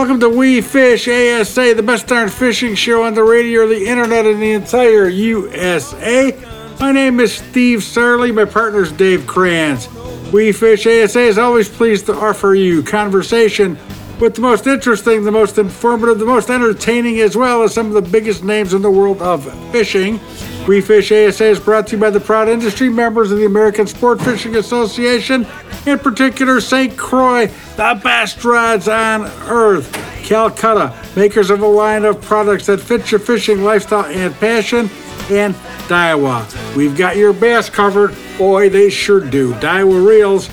Welcome to We Fish ASA, the best darn fishing show on the radio or the internet in the entire USA. My name is Steve Sarley. My partner is Dave Kranz. We Fish ASA is always pleased to offer you conversation with the most interesting, the most informative, the most entertaining, as well as some of the biggest names in the world of fishing. We Fish ASA is brought to you by the proud industry members of the American Sport Fishing Association, in particular St. Croix, the best rods on earth. Calcutta, makers of a line of products that fit your fishing lifestyle and passion, and Daiwa. We've got your bass covered. Boy, they sure do. Daiwa Reels.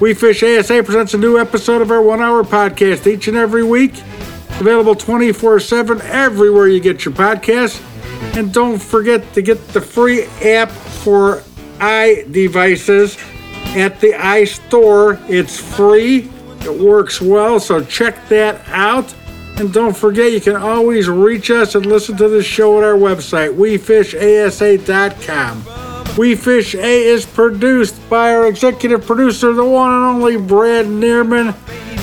We Fish ASA presents a new episode of our one hour podcast each and every week. Available 24 7 everywhere you get your podcasts. And don't forget to get the free app for iDevices at the iStore. It's free, it works well, so check that out. And don't forget, you can always reach us and listen to the show at our website, wefishasa.com. We Fish A is produced by our executive producer, the one and only Brad Neerman,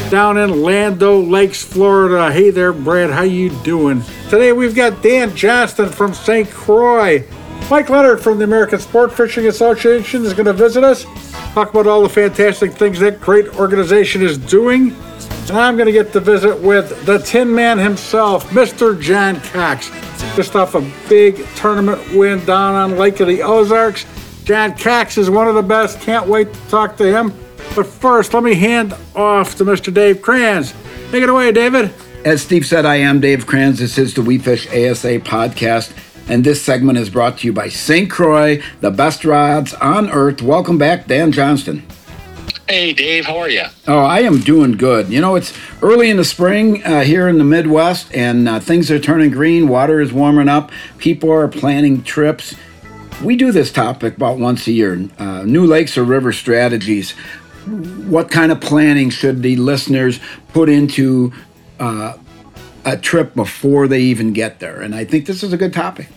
down in Land O Lakes, Florida. Hey there, Brad. How you doing? Today we've got Dan Johnston from St. Croix. Mike Leonard from the American Sport Fishing Association is going to visit us, talk about all the fantastic things that great organization is doing. And I'm going to get to visit with the Tin Man himself, Mr. John Cox, just off a big tournament win down on Lake of the Ozarks. John Cox is one of the best. Can't wait to talk to him. But first, let me hand off to Mr. Dave Kranz. Take it away, David. As Steve said, I am Dave Kranz. This is the We Fish ASA podcast. And this segment is brought to you by St. Croix, the best rods on earth. Welcome back, Dan Johnston. Hey, Dave, how are you? Oh, I am doing good. You know, it's early in the spring uh, here in the Midwest, and uh, things are turning green. Water is warming up. People are planning trips. We do this topic about once a year uh, new lakes or river strategies. What kind of planning should the listeners put into uh, a trip before they even get there? And I think this is a good topic.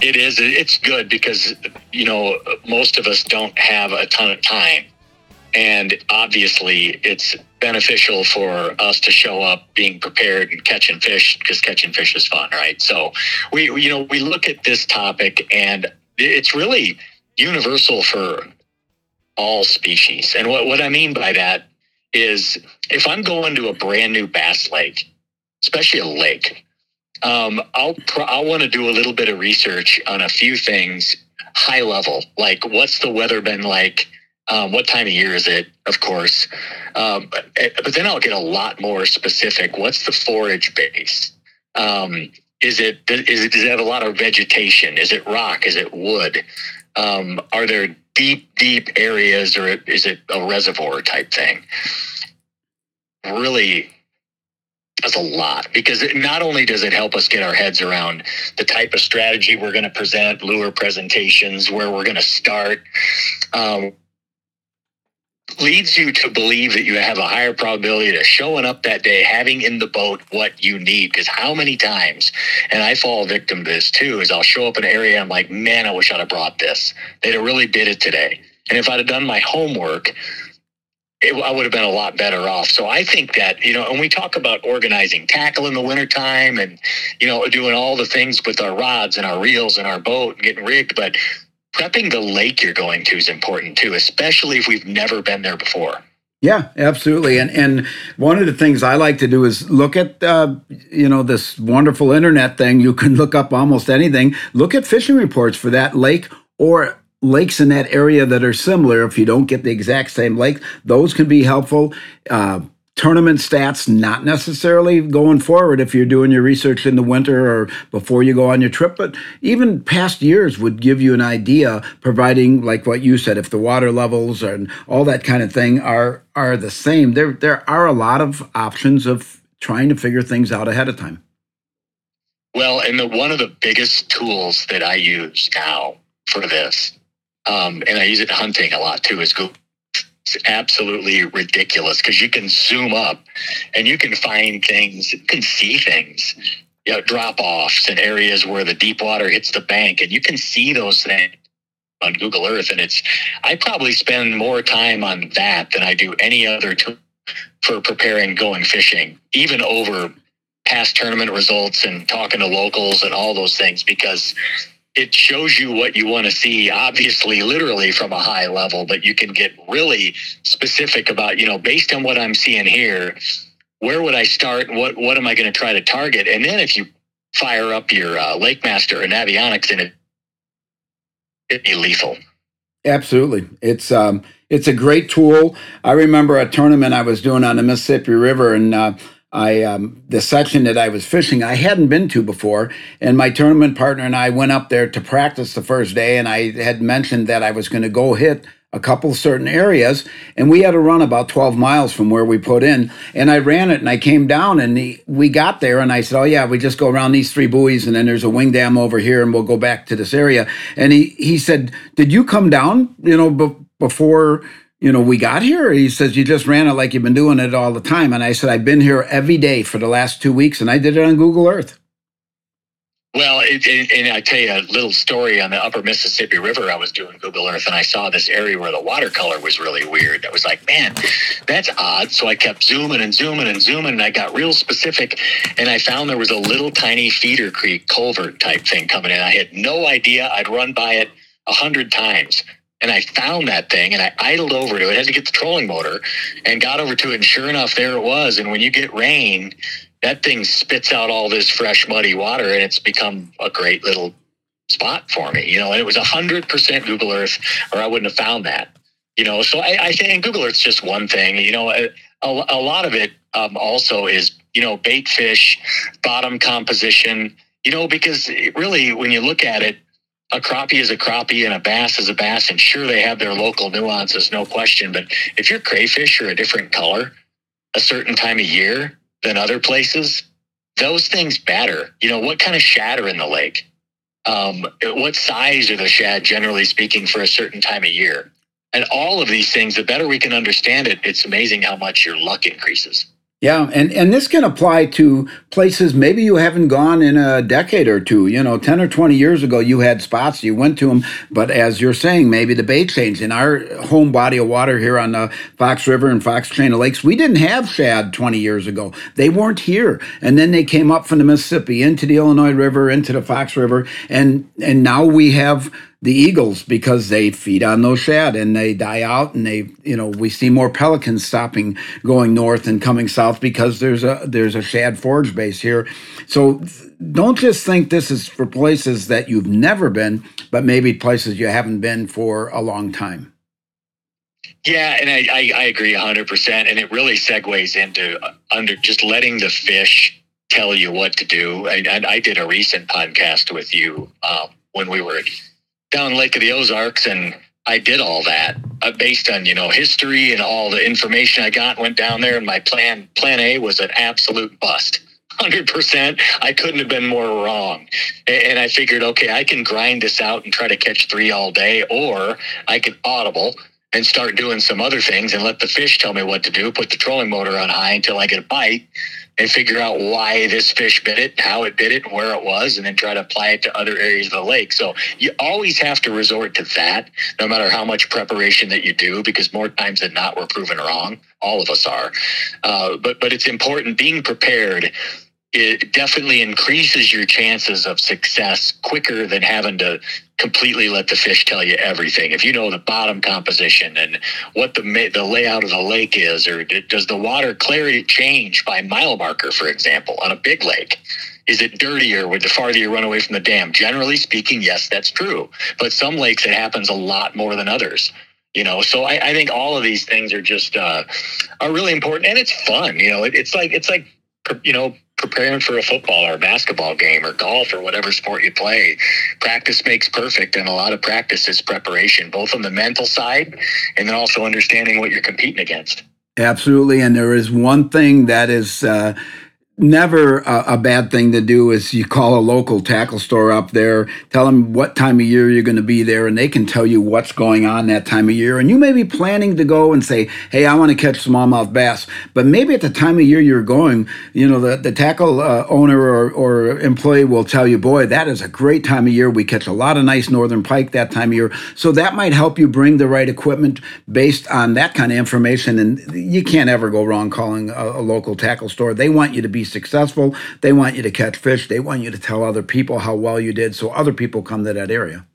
It is. It's good because, you know, most of us don't have a ton of time and obviously, it's beneficial for us to show up being prepared and catching fish because catching fish is fun, right? So we, you know, we look at this topic and it's really universal for all species. And what, what I mean by that is if I'm going to a brand new bass lake, especially a lake, um, I'll I'll want to do a little bit of research on a few things high level, like what's the weather been like um, what time of year is it? Of course, um, but, eh, but then I'll get a lot more specific. What's the forage base? Um, is it is it does it have a lot of vegetation? Is it rock? Is it wood? Um, are there deep deep areas, or is it a reservoir type thing? Really does a lot because it, not only does it help us get our heads around the type of strategy we're going to present, lure presentations, where we're going to start, um, leads you to believe that you have a higher probability of showing up that day, having in the boat what you need. Because how many times, and I fall victim to this too, is I'll show up in an area I'm like, man, I wish I'd have brought this. They'd have really did it today. And if I'd have done my homework, it, I would have been a lot better off. So I think that, you know, and we talk about organizing tackle in the wintertime and, you know, doing all the things with our rods and our reels and our boat and getting rigged. But prepping the lake you're going to is important too, especially if we've never been there before. Yeah, absolutely. And and one of the things I like to do is look at uh, you know this wonderful internet thing. You can look up almost anything. Look at fishing reports for that lake or lakes in that area that are similar. If you don't get the exact same lake, those can be helpful. Uh, tournament stats, not necessarily going forward if you're doing your research in the winter or before you go on your trip, but even past years would give you an idea, providing like what you said, if the water levels and all that kind of thing are are the same. There there are a lot of options of trying to figure things out ahead of time. Well, and the, one of the biggest tools that I use now for this, um, and I use it hunting a lot too, is Google it's absolutely ridiculous because you can zoom up and you can find things, you can see things, you know, drop offs and areas where the deep water hits the bank, and you can see those things on Google Earth. And it's, I probably spend more time on that than I do any other tool for preparing going fishing, even over past tournament results and talking to locals and all those things because it shows you what you want to see obviously literally from a high level but you can get really specific about you know based on what i'm seeing here where would i start? What what am i going to try to target? And then if you fire up your uh, lake master and navionics in it it'd be lethal. Absolutely. It's um it's a great tool. I remember a tournament i was doing on the mississippi river and uh, I um, the section that I was fishing I hadn't been to before, and my tournament partner and I went up there to practice the first day, and I had mentioned that I was going to go hit a couple certain areas, and we had to run about 12 miles from where we put in, and I ran it, and I came down, and the, we got there, and I said, oh yeah, we just go around these three buoys, and then there's a wing dam over here, and we'll go back to this area, and he he said, did you come down, you know, b- before you know, we got here? He says, you just ran it like you've been doing it all the time. And I said, I've been here every day for the last two weeks and I did it on Google Earth. Well, it, it, and I tell you a little story on the upper Mississippi River. I was doing Google Earth and I saw this area where the watercolor was really weird. I was like, man, that's odd. So I kept zooming and zooming and zooming and I got real specific and I found there was a little tiny feeder creek culvert type thing coming in. I had no idea. I'd run by it a hundred times and I found that thing and I idled over to it. I had to get the trolling motor and got over to it. And sure enough, there it was. And when you get rain, that thing spits out all this fresh, muddy water and it's become a great little spot for me, you know, and it was a hundred percent Google Earth or I wouldn't have found that, you know? So I, I think Google Earth's just one thing, you know, a, a lot of it um, also is, you know, bait fish, bottom composition, you know, because really when you look at it, a crappie is a crappie and a bass is a bass. And sure, they have their local nuances, no question. But if your crayfish are a different color a certain time of year than other places, those things matter. You know, what kind of shad are in the lake? Um, what size are the shad, generally speaking, for a certain time of year? And all of these things, the better we can understand it, it's amazing how much your luck increases. Yeah, and, and this can apply to places maybe you haven't gone in a decade or two. You know, 10 or 20 years ago, you had spots, you went to them, but as you're saying, maybe the bait changed. In our home body of water here on the Fox River and Fox Chain of Lakes, we didn't have shad 20 years ago. They weren't here. And then they came up from the Mississippi into the Illinois River, into the Fox River, and and now we have the eagles because they feed on those shad and they die out and they you know we see more pelicans stopping going north and coming south because there's a there's a shad forage base here. So don't just think this is for places that you've never been but maybe places you haven't been for a long time. Yeah and i i, I agree 100% and it really segues into uh, under just letting the fish tell you what to do. And I, I, did a recent podcast with you um, when we were down Lake of the Ozarks and I did all that uh, based on you know history and all the information I got. Went down there, and my plan plan A was an absolute bust. Hundred percent. I couldn't have been more wrong. And I figured, okay, I can grind this out and try to catch three all day, or I could audible and start doing some other things and let the fish tell me what to do. Put the trolling motor on high until I get a bite and figure out why this fish bit it, how it bit it, where it was, and then try to apply it to other areas of the lake. So you always have to resort to that, no matter how much preparation that you do, because more times than not, we're proven wrong. All of us are. Uh, but but it's important being prepared it definitely increases your chances of success quicker than having to completely let the fish tell you everything. If you know the bottom composition and what the the layout of the lake is, or does the water clarity change by mile marker, for example, on a big lake? Is it dirtier with the farther you run away from the dam? Generally speaking, yes, that's true. But some lakes, it happens a lot more than others you know so I, I, think all of these things are just uh, are really important and it's fun you know it, it's like it's like you know preparing for a football or a basketball game or golf or whatever sport you play. Practice makes perfect, and a lot of practice is preparation, both on the mental side and then also understanding what you're competing against. Absolutely. And there is one thing that is. Uh, never a, a, bad thing to do is you call a local tackle store up there, tell them what time of year you're going to be there, and they can tell you what's going on that time of year. And you may be planning to go and say, "Hey, I want to catch smallmouth bass," but maybe at the time of year you're going, you know, the the tackle uh, owner or, or employee will tell you, "Boy, that is a great time of year. We catch a lot of nice northern pike that time of year." So that might help you bring the right equipment based on that kind of information. And you can't ever go wrong calling a, a local tackle store. They want you to be successful. They want you to catch fish. They want you to tell other people how well you did so other people come to that area.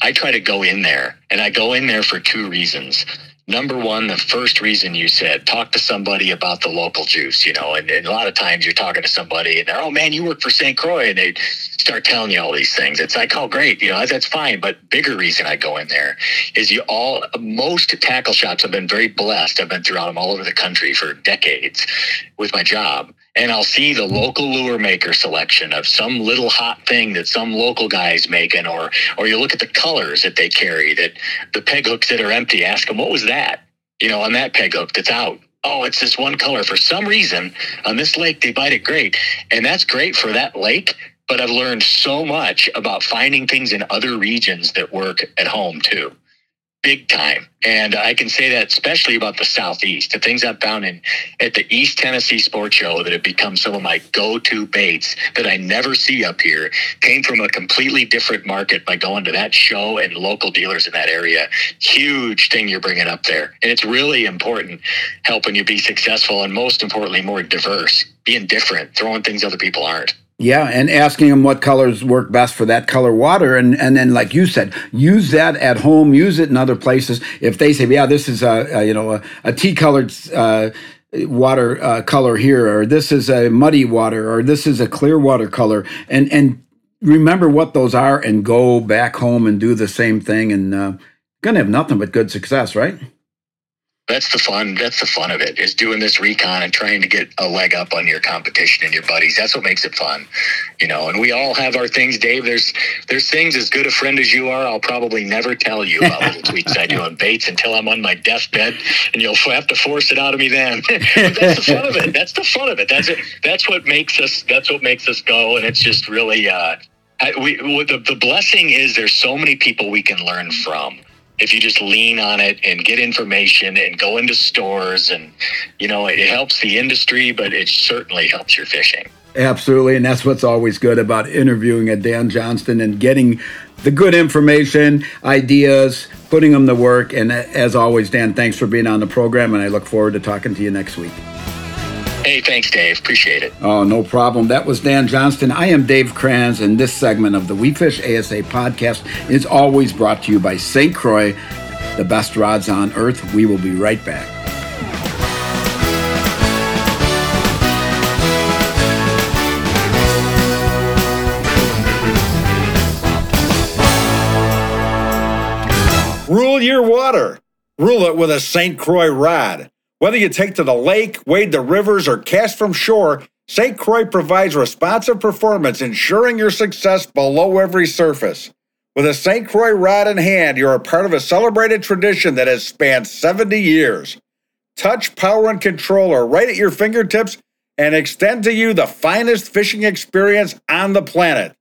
I try to go in there, and I go in there for two reasons number one, the first reason you said, talk to somebody about the local juice, you know, and, and, a lot of times you're talking to somebody and they're, oh man, you work for St. Croix, and they start telling you all these things. It's like, oh great, you know, that's fine. But bigger reason I go in there is you all, most tackle shops have been very blessed. I've been throughout them all over the country for decades with my job and I'll see the local lure maker selection of some little hot thing that some local guy's making, or or you look at the colors that they carry, that the peg hooks that are empty. Ask them what was that, you know, on that peg hook that's out. Oh, it's this one color. For some reason, on this lake, they bite it great, and that's great for that lake. But I've learned so much about finding things in other regions that work at home too big time. And I can say that especially about the Southeast. The things I've found in at the East Tennessee Sports Show that have become some of my go-to baits that I never see up here came from a completely different market by going to that show and local dealers in that area. Huge thing you're bringing up there. And it's really important helping you be successful and most importantly, more diverse, being different, throwing things other people aren't. Yeah, and asking them what colors work best for that color water, and and then like you said, use that at home, use it in other places. If they say, yeah, this is a, a you know a, a tea colored. Uh, water uh, color here or this is a muddy water or this is a clear water color and and remember what those are and go back home and do the same thing and uh, gonna have nothing but good success right that's the fun. That's the fun of it is doing this recon and trying to get a leg up on your competition and your buddies. That's what makes it fun, you know. And we all have our things, Dave. There's there's things as good a friend as you are. I'll probably never tell you about little tweaks I do on baits until I'm on my deathbed, and you'll have to force it out of me then. that's the fun of it. That's the fun of it. That's it. That's what makes us. That's what makes us go. And it's just really. uh I, we, the, the blessing is there's so many people we can learn from if you just lean on it and get information and go into stores and you know it helps the industry but it certainly helps your fishing. Absolutely and that's what's always good about interviewing a dan johnston and getting the good information ideas putting them to work and uh, as always dan thanks for being on the program and i look forward to talking to you next week Hey, thanks, Dave. Appreciate it. Oh, no problem. That was Dan Johnston. I am Dave Kranz, and this segment of the We Fish ASA podcast is always brought to you by St. Croix, the best rods on earth. We will be right back. Rule your water. Rule it with a St. Croix rod. Whether you take to the lake, wade the rivers, or cast from shore, St. Croix provides responsive performance, ensuring your success below every surface. With a St. Croix rod in hand, you are a part of a celebrated tradition that has spanned 70 years. Touch, power, and control are right at your fingertips and extend to you the finest fishing experience on the planet.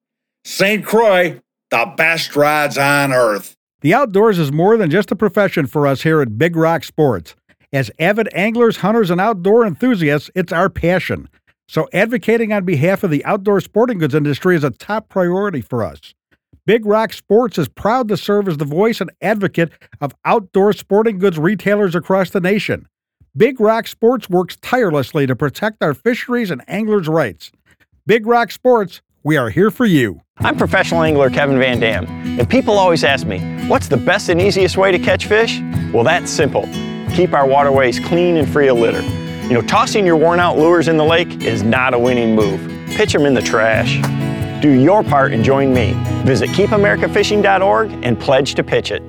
St. Croix, the best rods on earth. The outdoors is more than just a profession for us here at Big Rock Sports. As avid anglers, hunters, and outdoor enthusiasts, it's our passion. So, advocating on behalf of the outdoor sporting goods industry is a top priority for us. Big Rock Sports is proud to serve as the voice and advocate of outdoor sporting goods retailers across the nation. Big Rock Sports works tirelessly to protect our fisheries and anglers' rights. Big Rock Sports, we are here for you. I'm professional angler Kevin Van Dam, and people always ask me, what's the best and easiest way to catch fish? Well, that's simple keep our waterways clean and free of litter. You know, tossing your worn out lures in the lake is not a winning move. Pitch them in the trash. Do your part and join me. Visit keepamericafishing.org and pledge to pitch it.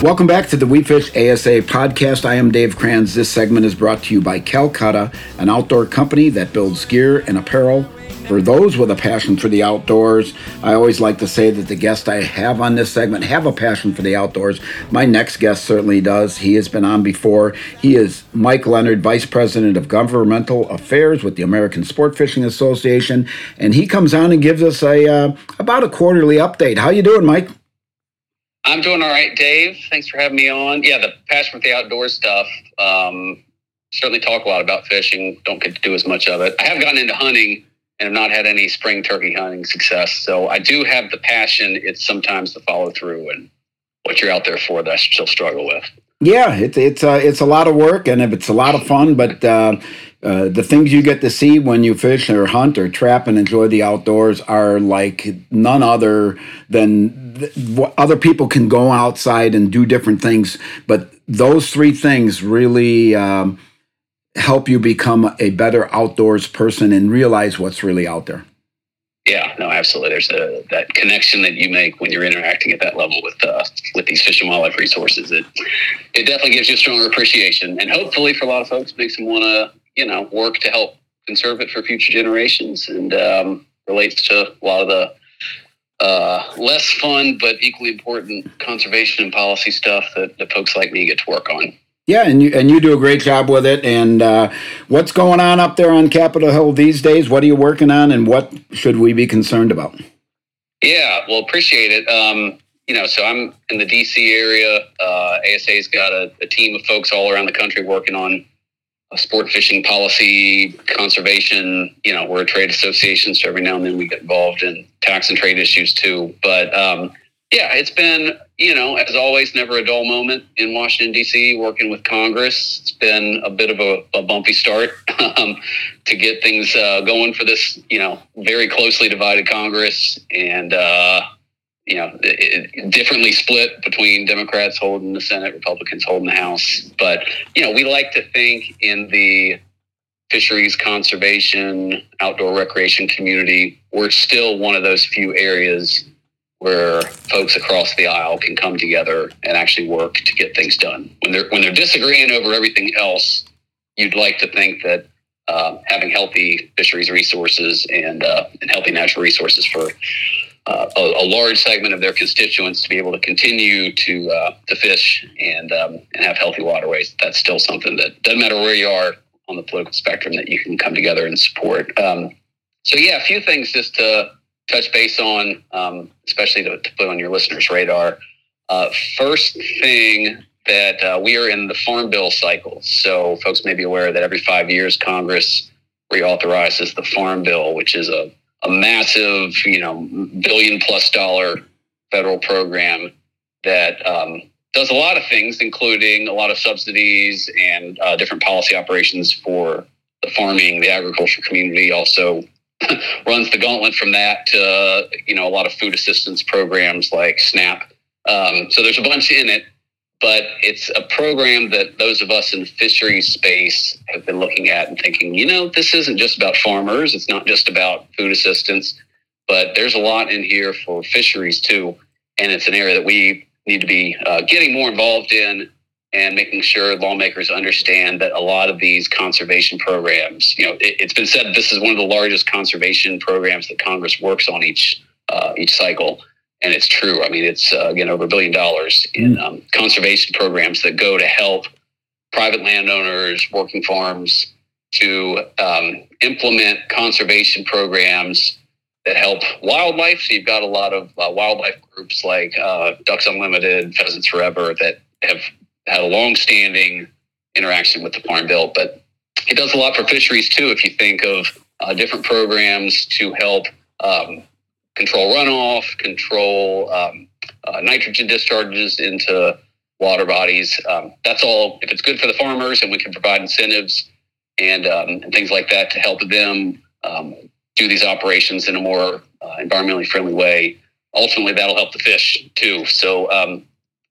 Welcome back to the We Fish ASA podcast. I am Dave Kranz. This segment is brought to you by Calcutta, an outdoor company that builds gear and apparel for those with a passion for the outdoors. I always like to say that the guest I have on this segment have a passion for the outdoors. My next guest certainly does. He has been on before. He is Mike Leonard, Vice President of Governmental Affairs with the American Sport Fishing Association, and he comes on and gives us a uh, about a quarterly update. How you doing, Mike? I'm doing all right, Dave. Thanks for having me on. Yeah, the passion for the outdoor stuff. Um, certainly talk a lot about fishing. Don't get to do as much of it. I have gotten into hunting and have not had any spring turkey hunting success. So I do have the passion. It's sometimes the follow through and what you're out there for that I still struggle with. Yeah, it's it's uh, it's a lot of work and it's a lot of fun, but uh, uh, the things you get to see when you fish or hunt or trap and enjoy the outdoors are like none other than th- other people can go outside and do different things, but those three things really um, help you become a better outdoors person and realize what's really out there. Yeah, no, absolutely. There's a, that connection that you make when you're interacting at that level with uh, with these fish and wildlife resources. It it definitely gives you a stronger appreciation, and hopefully for a lot of folks, makes them want to you know work to help conserve it for future generations, and um, relates to a lot of the uh, less fun but equally important conservation and policy stuff that, that folks like me get to work on. Yeah, and you and you do a great job with it. And uh, what's going on up there on Capitol Hill these days? What are you working on, and what should we be concerned about? Yeah, well, appreciate it. Um, you know, so I'm in the DC area. Uh, ASA's got a, a, team of folks all around the country working on sport fishing policy, conservation. You know, we're a trade association, so every now and then we get involved in tax and trade issues too. But um, yeah, it's been, you know, as always, never a dull moment in Washington, D.C., working with Congress. It's been a bit of a, a bumpy start um, to get things uh, going for this, you know, very closely divided Congress and, uh, you know, it, it differently split between Democrats holding the Senate, Republicans holding the House. But, you know, we like to think in the fisheries conservation, outdoor recreation community, we're still one of those few areas where folks across the aisle can come together and actually work to get things done. When they're when they're disagreeing over everything else, you'd like to think that uh, having healthy fisheries resources and uh, and healthy natural resources for uh, a, a, large segment of their constituents to be able to continue to uh, to fish and um, and have healthy waterways. That's still something that doesn't matter where you are on the political spectrum that you can come together and support. Um, so yeah, a few things just to touch base on, um, especially to, to, put on your listeners' radar. Uh, first thing that uh, we are in the farm bill cycle. So folks may be aware that every five years Congress reauthorizes the farm bill, which is a, a massive, you know, billion plus dollar federal program that um, does a lot of things, including a lot of subsidies and uh, different policy operations for the farming, the agriculture community, also runs the gauntlet from that to you know a lot of food assistance programs like SNAP. Um, so there's a bunch in it, but it's a program that those of us in the fisheries space have been looking at and thinking, you know, this isn't just about farmers. It's not just about food assistance, but there's a lot in here for fisheries too, and it's an area that we need to be uh, getting more involved in and making sure lawmakers understand that a lot of these conservation programs, you know, it, has been said this is one of the largest conservation programs that Congress works on each uh, each cycle, and it's true. I mean, it's uh, again over a billion dollars in mm. um, conservation programs that go to help private landowners, working farms to um, implement conservation programs that help wildlife. So you've got a lot of uh, wildlife groups like uh, Ducks Unlimited, Pheasants Forever that have had a long-standing interaction with the Farm Bill, but it does a lot for fisheries too. If you think of uh, different programs to help um, control runoff, control um, uh, nitrogen discharges into water bodies, um, that's all. If it's good for the farmers, and we can provide incentives and, um, and things like that to help them um, do these operations in a more uh, environmentally friendly way, ultimately that'll help the fish too. So um,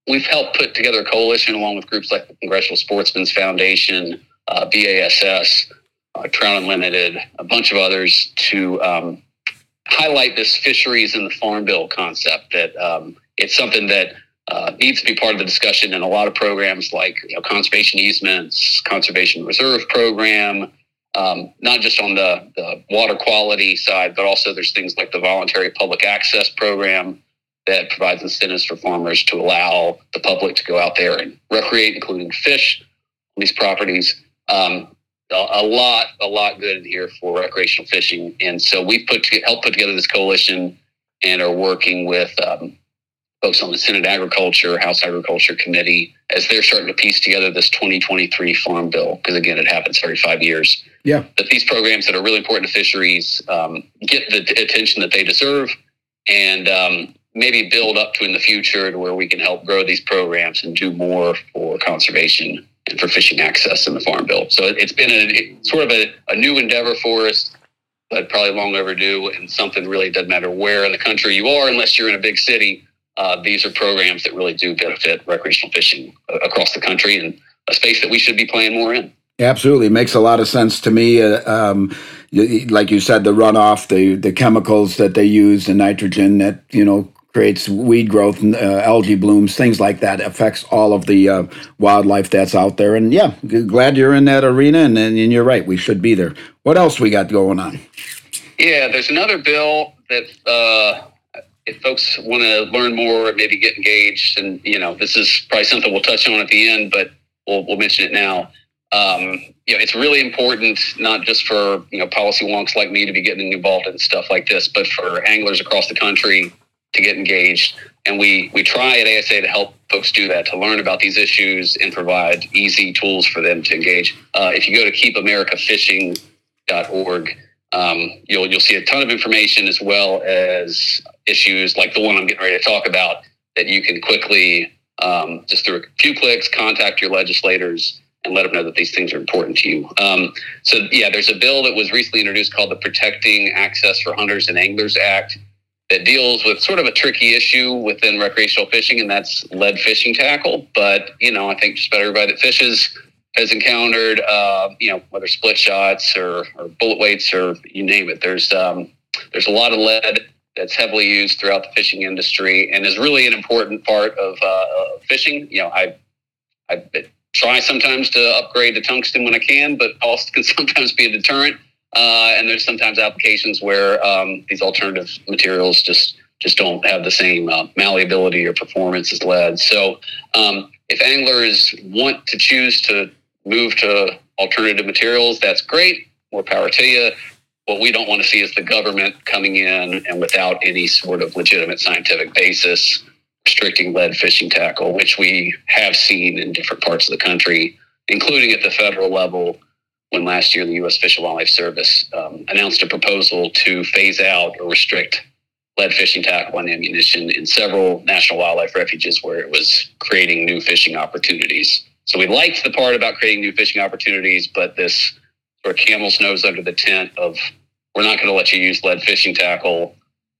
we've helped put together a coalition along with groups like the Congressional Sportsmen's Foundation, uh, BASS, uh, Trout Unlimited, a bunch of others to um, highlight this fisheries in the farm bill concept. That um, it's something that uh, needs to be part of the discussion in a lot of programs like you know, conservation easements, conservation reserve program, um, not just on the, the water quality side, but also there's things like the voluntary public access program that provides incentives for farmers to allow the public to go out there and recreate, including fish on these properties. Um, a, a lot, a lot good in here for recreational fishing, and so we put to, help put together this coalition and are working with um, folks on the Senate Agriculture, House Agriculture Committee as they're starting to piece together this 2023 Farm Bill. Because again, it happens every five years. Yeah. That these programs that are really important to fisheries um, get the attention that they deserve, and um, maybe build up to in the future to where we can help grow these programs and do more for conservation and for fishing access in the Farm Bill. So it, has been a sort of a, a new endeavor for us but probably long overdue and something really doesn't matter where in the country you are unless you're in a big city uh, these are programs that really do benefit recreational fishing across the country and a space that we should be playing more in Absolutely, makes a lot of sense to me. Uh, um, like you said, the runoff, the the chemicals that they use, the nitrogen that you know creates weed growth, uh, algae blooms, things like that affects all of the uh, wildlife that's out there. And yeah, glad you're in that arena, and, and you're right, we should be there. What else we got going on? Yeah, there's another bill that uh, if folks want to learn more, maybe get engaged, and you know, this is probably something we'll touch on at the end, but we'll we'll mention it now. Um, you know, it's really important not just for you know policy wonks like me to be getting involved in stuff like this, but for anglers across the country to get engaged. And we we try at ASA to help folks do that, to learn about these issues and provide easy tools for them to engage. Uh, if you go to keepamericafishing.org, um, you'll you'll see a ton of information as well as issues like the one I'm getting ready to talk about that you can quickly um, just through a few clicks contact your legislators and let them know that these things are important to you. Um, so yeah, there's a bill that was recently introduced called the Protecting Access for Hunters and Anglers Act that deals with sort of a tricky issue within recreational fishing, and that's lead fishing tackle. But you know, I think just about everybody that fishes has encountered, uh, you know, whether split shots or, or, bullet weights or you name it. There's um, there's a lot of lead that's heavily used throughout the fishing industry and is really an important part of uh, fishing. You know, I I try sometimes to upgrade to tungsten when I can, but also can sometimes be a deterrent. Uh, and there's sometimes applications where um, these alternative materials just just don't have the same uh, malleability or performance as lead. So um, if anglers want to choose to move to alternative materials, that's great. More power to you. What we don't want to see is the government coming in and without any sort of legitimate scientific basis restricting lead fishing tackle, which we have seen in different parts of the country, including at the federal level. When last year the U.S. Fish and Wildlife Service um, announced a proposal to phase out or restrict lead fishing tackle and ammunition in several national wildlife refuges where it was creating new fishing opportunities. So we liked the part about creating new fishing opportunities, but this sort of camel's nose under the tent of we're not going to let you use lead fishing tackle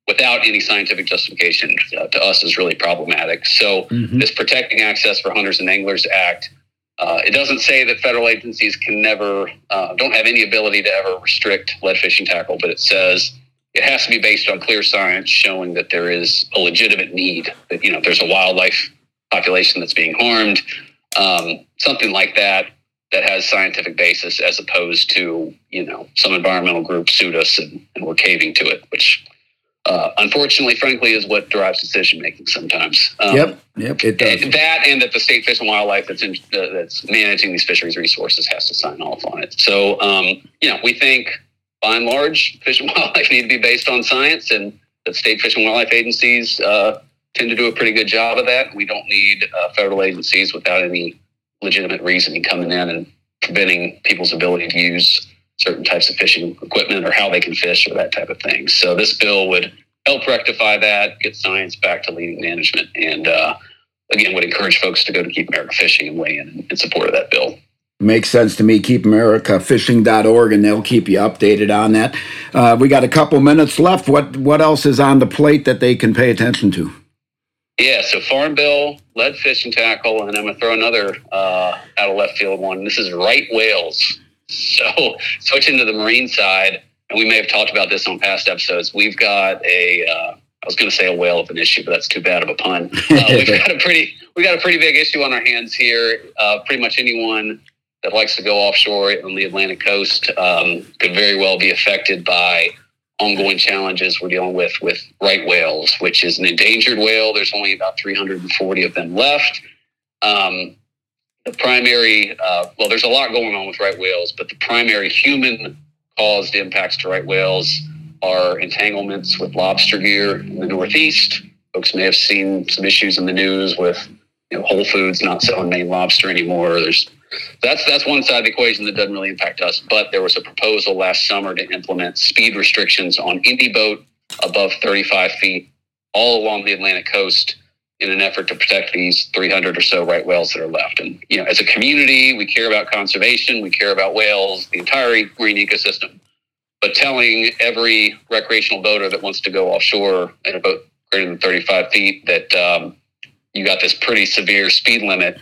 without any scientific justification uh, to us is really problematic. So mm-hmm. this Protecting Access for Hunters and Anglers Act, uh, it doesn't say that federal agencies can never, uh, don't have any ability to ever restrict lead fishing tackle, but it says it has to be based on clear science showing that there is a legitimate need, that, you know, there's a wildlife population that's being harmed, um, something like that that has scientific basis as opposed to you know some environmental group sued us and, and we're caving to it which uh, unfortunately frankly is what drives decision making sometimes um, yep yep it does. And that and that the state fish and wildlife that's in, uh, that's managing these fisheries resources has to sign off on it so um, you know we think by and large fish and wildlife need to be based on science and that state fish and wildlife agencies uh, tend to do a pretty good job of that. We don't need uh, federal agencies without any legitimate reasoning coming in and preventing people's ability to use certain types of fishing equipment or how they can fish or that type of thing. So this bill would help rectify that, get science back to leading management, and uh, again would encourage folks to go to Keep America Fishing and weigh in in support of that bill. Makes sense to me. KeepAmericaFishing.org, and they'll keep you updated on that. Uh, we got a couple minutes left. What what else is on the plate that they can pay attention to? Yeah, so Farm Bill, lead fishing tackle, and I'm going to throw another uh, out of left field one. This is right whales. So switching to the marine side, and we may have talked about this on past episodes. We've got a, uh, I was going to say a whale of an issue, but that's too bad of a pun. Uh, we've got a pretty, we got a pretty big issue on our hands here. Uh, pretty much anyone that likes to go offshore on the Atlantic coast um, could very well be affected by ongoing challenges we're dealing with with right whales, which is an endangered whale. There's only about 340 of them left. Um, the primary, uh, well, there's a lot going on with right whales, but the primary human caused impacts to right whales are entanglements with lobster gear in the Northeast. Folks may have seen some issues in the news with you know, Whole Foods not selling Maine lobster anymore. There's that's that's one side of the equation that doesn't really impact us. But there was a proposal last summer to implement speed restrictions on any boat above 35 feet all along the Atlantic coast in an effort to protect these 300 or so right whales that are left. And you know, as a community, we care about conservation, we care about whales, the entire marine ecosystem. But telling every recreational boater that wants to go offshore in a boat greater than 35 feet that um, you got this pretty severe speed limit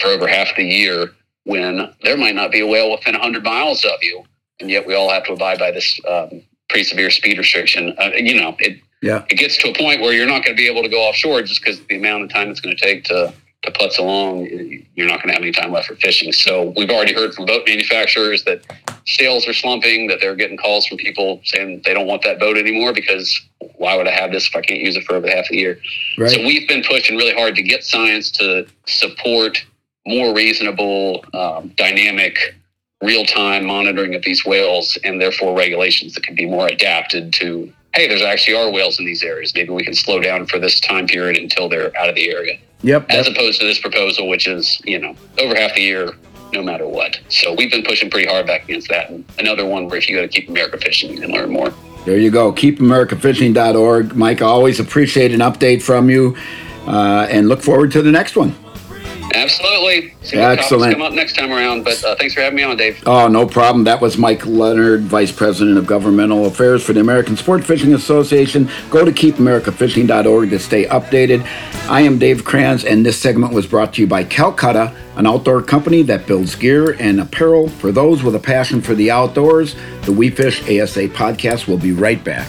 for over half the year when there might not be a whale within 100 miles of you, and yet we all have to abide by this um, pretty severe speed restriction. Uh, you know, it Yeah. it gets to a point where you're not going to be able to go offshore just because the amount of time it's going to take to to putz along. You're not going to have any time left for fishing. So we've already heard from boat manufacturers that sales are slumping. That they're getting calls from people saying they don't want that boat anymore because why would I have this if I can't use it for over half a year? Right. So we've been pushing really hard to get science to support more reasonable, um, dynamic, real time monitoring of these whales and therefore regulations that can be more adapted to hey, there's actually are whales in these areas. Maybe we can slow down for this time period until they're out of the area. Yep. As opposed to this proposal, which is, you know, over half the year, no matter what. So we've been pushing pretty hard back against that. And another one where if you go to Keep America Fishing, you can learn more. There you go. KeepAmericaFishing.org. Mike, I always appreciate an update from you uh, and look forward to the next one. Absolutely. See Excellent. come up next time around. But uh, thanks for having me on, Dave. Oh, no problem. That was Mike Leonard, Vice President of Governmental Affairs for the American Sport Fishing Association. Go to keepamericafishing.org to stay updated. I am Dave Kranz, and this segment was brought to you by Calcutta, an outdoor company that builds gear and apparel for those with a passion for the outdoors. The We Fish ASA podcast will be right back.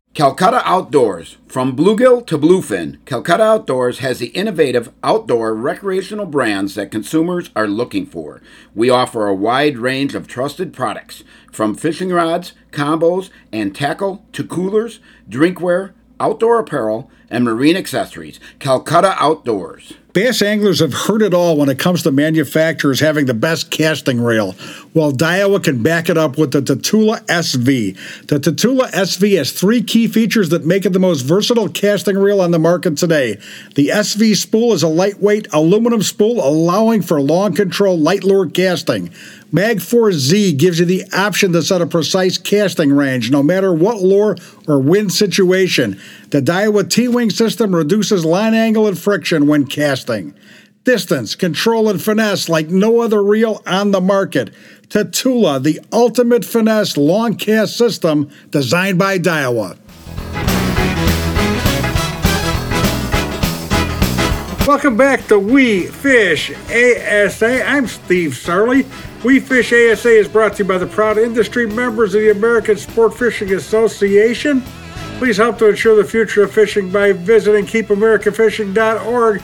Calcutta Outdoors. From bluegill to bluefin, Calcutta Outdoors has the innovative outdoor recreational brands that consumers are looking for. We offer a wide range of trusted products, from fishing rods, combos, and tackle to coolers, drinkware, outdoor apparel, and marine accessories. Calcutta Outdoors. Bass anglers have heard it all when it comes to manufacturers having the best casting reel. Well, Daiwa can back it up with the Tatula SV. The Tatula SV has three key features that make it the most versatile casting reel on the market today. The SV spool is a lightweight aluminum spool allowing for long control light lure casting. Magforce Z gives you the option to set a precise casting range no matter what lure or wind situation. The Daiwa T-Wing system reduces line angle and friction when casting. Distance, control, and finesse like no other reel on the market. Tatula, the ultimate finesse long cast system designed by Daiwa. Welcome back to We Fish ASA. I'm Steve Sarley. We Fish ASA is brought to you by the proud industry members of the American Sport Fishing Association. Please help to ensure the future of fishing by visiting keepamericafishing.org.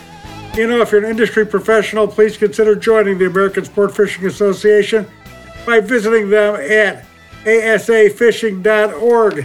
You know, if you're an industry professional, please consider joining the American Sport Fishing Association by visiting them at asafishing.org.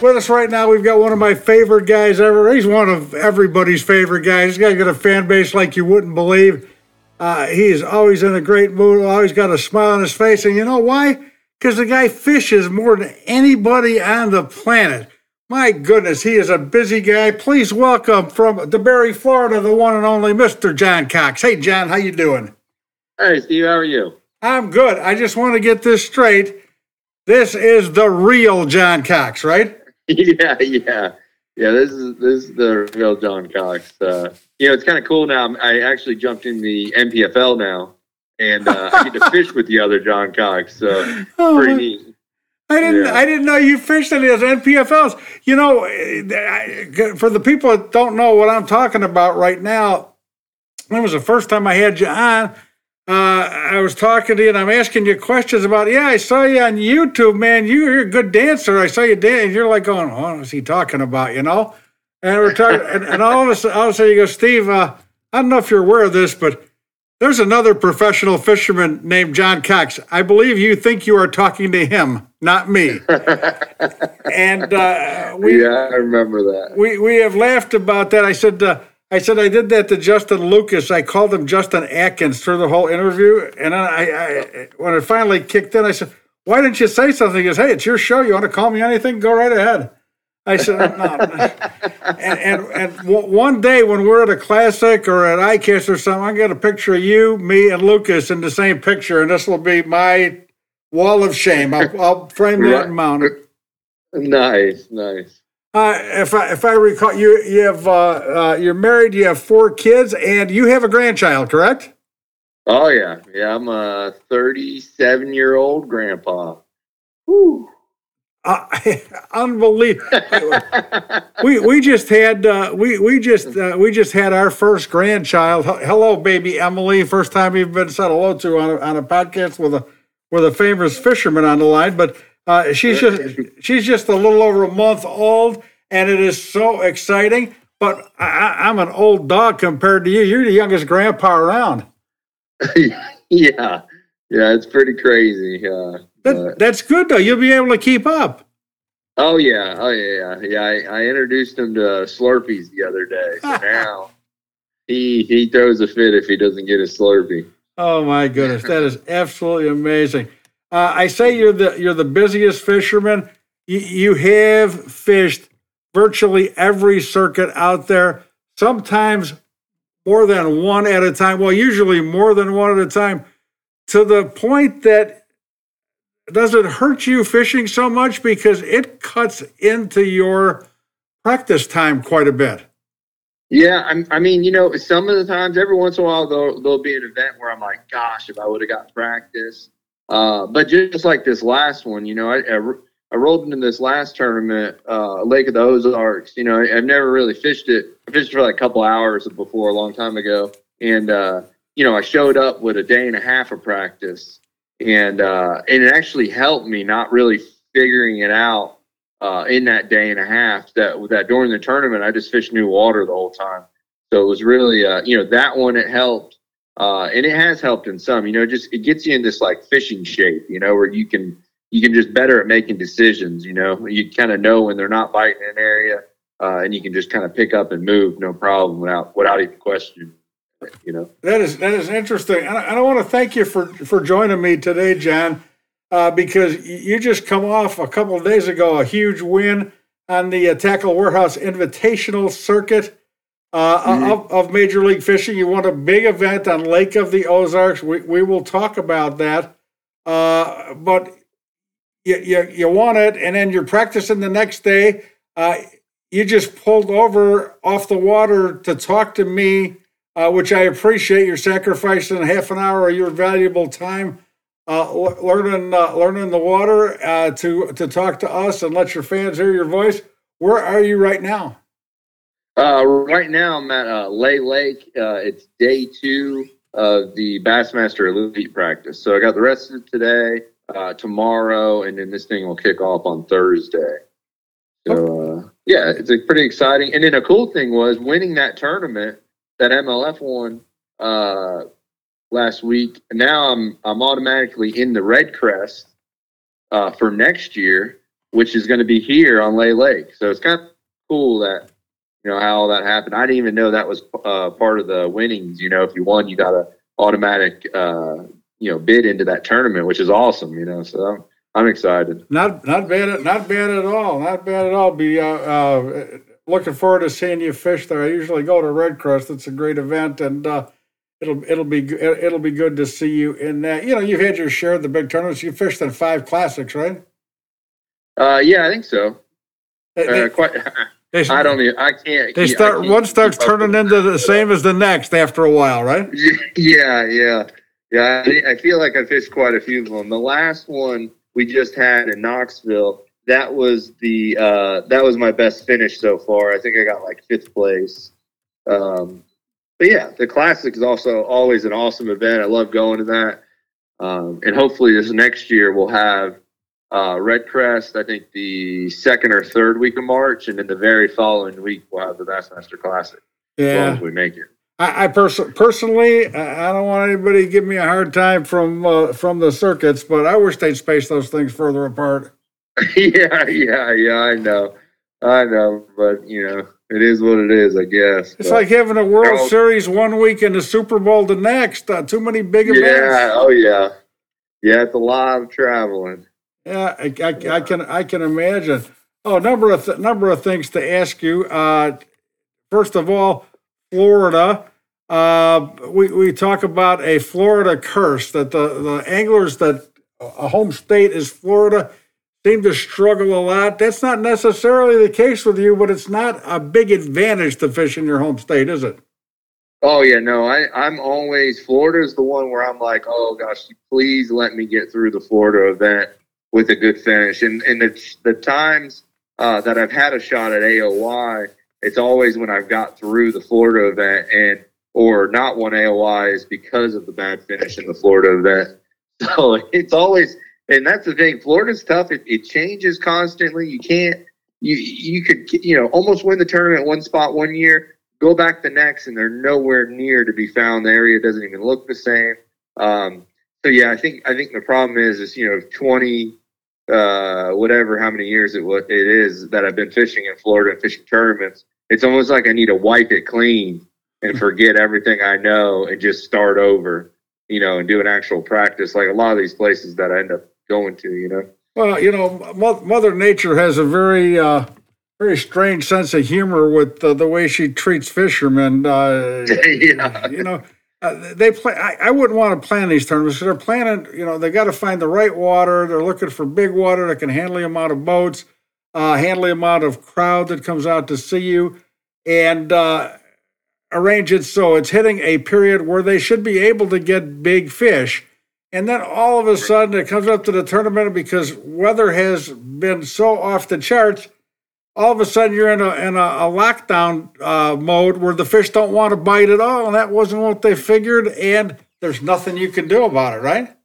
With us right now, we've got one of my favorite guys ever. He's one of everybody's favorite guys. He's got a fan base like you wouldn't believe. Uh, he is always in a great mood, always got a smile on his face. And you know why? Because the guy fishes more than anybody on the planet. My goodness, he is a busy guy. Please welcome from DeBary, Florida, the one and only Mr. John Cox. Hey, John, how you doing? Hey, Steve, how are you? I'm good. I just want to get this straight. This is the real John Cox, right? yeah, yeah. Yeah, this is this is the real John Cox. Uh, you know, it's kind of cool now. I actually jumped in the NPFL now, and uh, I get to fish with the other John Cox. So Oh, pretty neat. I didn't. Yeah. I didn't know you fished any of those NPFLs. You know, eh, I- for the people that don't know what I'm talking about right now, it was the first time I had you on. Uh, I was talking to you and I'm asking you questions about. Yeah, I saw you on YouTube, man. You, you're a good dancer. I saw you dance, and you're like going, "What is he talking about?" You know. And we're talking, and, and all of a sudden, all of a sudden, you go, Steve. Uh, I don't know if you're aware of this, but there's another professional fisherman named John Cox. I believe you think you are talking to him, not me. and uh, we, yeah, I remember that. we we have laughed about that. I said uh, I said I did that to Justin Lucas. I called him Justin Atkins through the whole interview, and then I, I when it finally kicked in, I said, "Why didn't you say something?" He goes, "Hey, it's your show. You want to call me anything? Go right ahead." I said, "No." and and, and one day when we're at a classic or at ICAST or something, I get a picture of you, me, and Lucas in the same picture, and this will be my wall of shame. I'll, I'll frame that and mount it. Nice, nice. Uh, if I if I recall, you you have uh, uh, you're married, you have four kids, and you have a grandchild, correct? Oh yeah, yeah. I'm a 37 year old grandpa. Whew. Uh, unbelievable. we we just had uh, we we just uh, we just had our first grandchild. Hello, baby Emily. First time you've been said hello to on a, on a podcast with a with a famous fisherman on the line, but uh, she's just she's just a little over a month old, and it is so exciting. But I, I'm an old dog compared to you. You're the youngest grandpa around. yeah, yeah. It's pretty crazy. Uh, That, that's good though. You'll be able to keep up. oh yeah, oh yeah, yeah. yeah I, I introduced him to Slurpees the other day, so now he he throws a fit if he doesn't get a Slurpee. Oh my goodness, that is absolutely amazing. Uh, I say you're the you're the busiest fisherman. You, you have fished virtually every circuit out there. Sometimes more than one at a time. Well, usually more than one at a time. To the point that does it hurt you fishing so much because it cuts into your practice time quite a bit. Yeah, I'm, I mean, you know, some of the times, every once in a while, there'll, there'll be an event where I'm like, gosh, if I would have got practice. Uh, but just like this last one, you know, I, I, I rolled into this last tournament, uh, Lake of the Ozarks. You know, I've never really fished it. I fished for like a couple hours before a long time ago. And, uh, you know, I showed up with a day and a half of practice. And, uh, and it actually helped me not really figuring it out uh, in that day and a half that that during the tournament I just fished new water the whole time. So it was really uh, you know that one it helped, uh, and it has helped in some. You know, just it gets you in this like fishing shape. You know, where you can you can just better at making decisions. You know, you kind of know when they're not biting an area, uh, and you can just kind of pick up and move no problem without without even questioning. it, You know. That is that is interesting. And I, I want to thank you for for joining me today, John, uh, because you just come off a couple of days ago a huge win on the uh, Tackle Warehouse Invitational Circuit uh, of, of Major League Fishing. You want a big event on Lake of the Ozarks. We we will talk about that. Uh, but you, you you won it, and then you're practicing the next day. Uh, you just pulled over off the water to talk to me uh, which I appreciate. You're sacrificing half an hour of your valuable time uh, learning uh, learning the water uh, to to talk to us and let your fans hear your voice. Where are you right now? Uh, right now, I'm at uh, Lay Lake. Uh, it's day two of the Bassmaster Elite practice. So I got the rest of today, uh, tomorrow, and then this thing will kick off on Thursday. So uh, yeah, it's a pretty exciting. And then a cool thing was winning that tournament, that MLF one uh, last week. Now I'm I'm automatically in the REDCREST uh, for next year, which is going to be here on Lay Lake. So it's kind of cool that you know how all that happened. I didn't even know that was uh, part of the winnings. You know, if you won, you got a automatic uh, you know bid into that tournament, which is awesome. You know, so I'm, I'm excited. Not not bad at not bad at all. Not bad at all. Be uh, uh, looking forward to seeing you fish there. I usually go to REDCREST. It's a great event, and uh, it'll it'll be it'll be good to see you in that. You know, you've had your share of the big tournaments. You fished in five classics, right? Uh, yeah, I think so. They- Uh, they- quite They, I don't even. I can't. They start can't one starts turning into the same as the next after a while, right? Yeah, yeah, yeah. I, I feel like I fished quite a few of them. The last one we just had in Knoxville, that was the uh, that was my best finish so far. I think I got like fifth place. Um, but yeah, the classic is also always an awesome event. I love going to that. Um, and hopefully this next year we'll have uh, REDCREST. I think the second or third week of March, and then the very following week we'll have the Bassmaster Classic. As long Yeah. as we make it. I, I pers- personally, I don't want anybody to give me a hard time from uh, from the circuits, but I wish they'd space those things further apart. yeah, yeah, yeah. I know, I know, but you know, it is what it is. I guess. It's But, like having a World Series one week and the Super Bowl the next. Uh, too many big events. yeah, oh yeah, yeah. It's a lot of traveling. Yeah, I, I, I can I can imagine. Oh, number of th- number of things to ask you. Uh, first of all, Florida. Uh, we we talk about a Florida curse that the the anglers that a home state is Florida seem to struggle a lot. That's not necessarily the case with you, but it's not a big advantage to fish in your home state, is it? Oh yeah, no, I I'm always Florida's the one where I'm like, oh gosh, please let me get through the Florida event with a good finish. And and the the times uh, that I've had a shot at AOY, it's always when I've got through the Florida event and or not won AOY is because of the bad finish in the Florida event. So it's always and that's the thing. Florida's tough. It, it changes constantly. You can't you you could you know almost win the tournament one spot one year go back the next and they're nowhere near to be found. The area doesn't even look the same. Um, so yeah, I think I think the problem is is you know twenty uh, whatever how many years it was it is that I've been fishing in Florida and fishing tournaments. It's almost like I need to wipe it clean and forget everything I know and just start over, you know, and do an actual practice like a lot of these places that I end up going to, you know. Well, you know, Mother Nature has a very, uh, very strange sense of humor with uh, the way she treats fishermen. Uh, yeah. you know, uh, they play. I, I wouldn't want to plan these tournaments. They're planning. You know, they got to find the right water. They're looking for big water that can handle the amount of boats, uh, handle the amount of crowd that comes out to see you, and uh, arrange it so it's hitting a period where they should be able to get big fish. And then all of a sudden it comes up to the tournament because weather has been so off the charts. All of a sudden you're in a in a, a lockdown uh, mode where the fish don't want to bite at all, and that wasn't what they figured. And there's nothing you can do about it, right?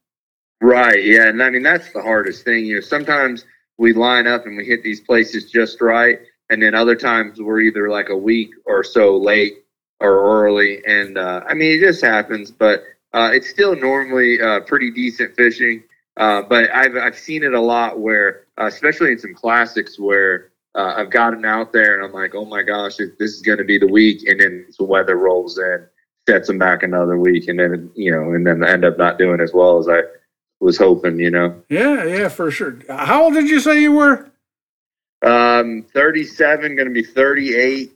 Right. Yeah. And I mean, that's the hardest thing. You know, sometimes we line up and we hit these places just right. And then other times we're either like a week or so late or early. And uh, I mean, it just happens, but uh, it's still normally uh, pretty decent fishing. Uh, but I've, I've seen it a lot where, uh, especially in some classics where uh, I've gotten out there and I'm like, oh my gosh, this is going to be the week. And then the weather rolls in, sets them back another week. And then, you know, and then I end up not doing as well as I was hoping, you know. Yeah, yeah, for sure. How old did you say you were? Um, 37, going to be 38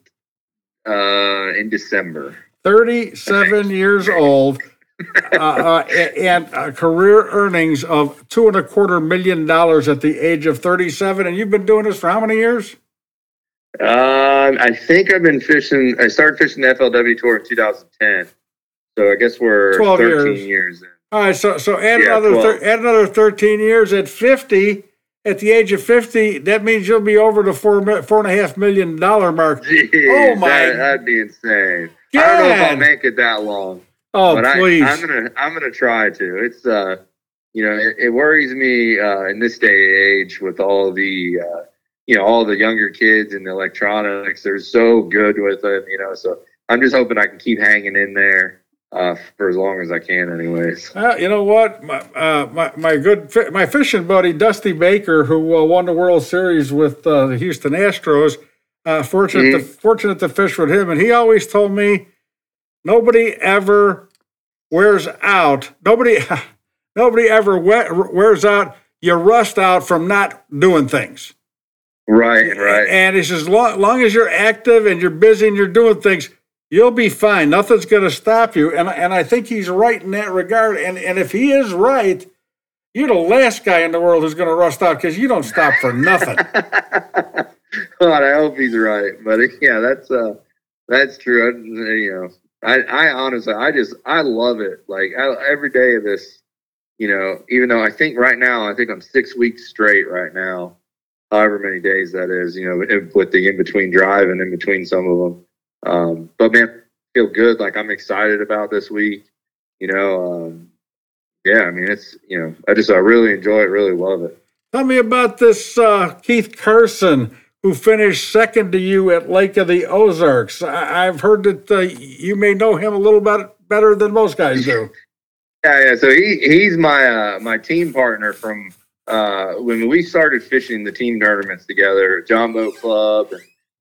uh, in December. 37 years old, uh, uh, a- and uh, career earnings of two and a quarter million dollars at the age of 37. And you've been doing this for how many years? Um, I think I've been fishing. I started fishing the FLW tour in 2010, so I guess we're 12 13 years. years. All right, so so add Yeah, another thir- add another 13 years at 50. At the age of 50, that means you'll be over the four four and a half million dollar mark. Jeez, Oh, my that, that'd be insane. I don't know if I'll make it that long, Oh, but I, please. I'm gonna I'm gonna try to. It's uh, you know, it, it worries me uh, in this day and age with all the uh, you know all the younger kids and the electronics. They're so good with it, you know. So I'm just hoping I can keep hanging in there uh, for as long as I can, anyways. Well, you know what? My, uh, my, my good fi- my fishing buddy Dusty Baker, who uh, won the World Series with uh, the Houston Astros, uh, fortunate to, fortunate to fish with him, and he always told me nobody ever wears out. Nobody nobody ever wears out. You rust out from not doing things. Right, right. And he says, long, long as you're active and you're busy and you're doing things, you'll be fine. Nothing's going to stop you. And and I think he's right in that regard. And and if he is right, you're the last guy in the world who's going to rust out because you don't stop for nothing. God, I hope he's right. But yeah, that's uh, that's true. I, you know, I, I honestly, I just, I love it. Like I, every day of this, you know, even though I think right now, I think I'm six weeks straight right now, however many days that is, you know, with the in between drive and in between some of them. Um, but man, feel good. Like I'm excited about this week. You know, um, yeah. I mean, it's you know, I just I really enjoy it. Really love it. Tell me about this uh, Keith Carson who finished second to you at Lake of the Ozarks. I- have heard that uh, you may know him a little bit better than most guys do. yeah, yeah. So he he's my uh, my team partner from uh, when we started fishing the team tournaments together, John Boat Club,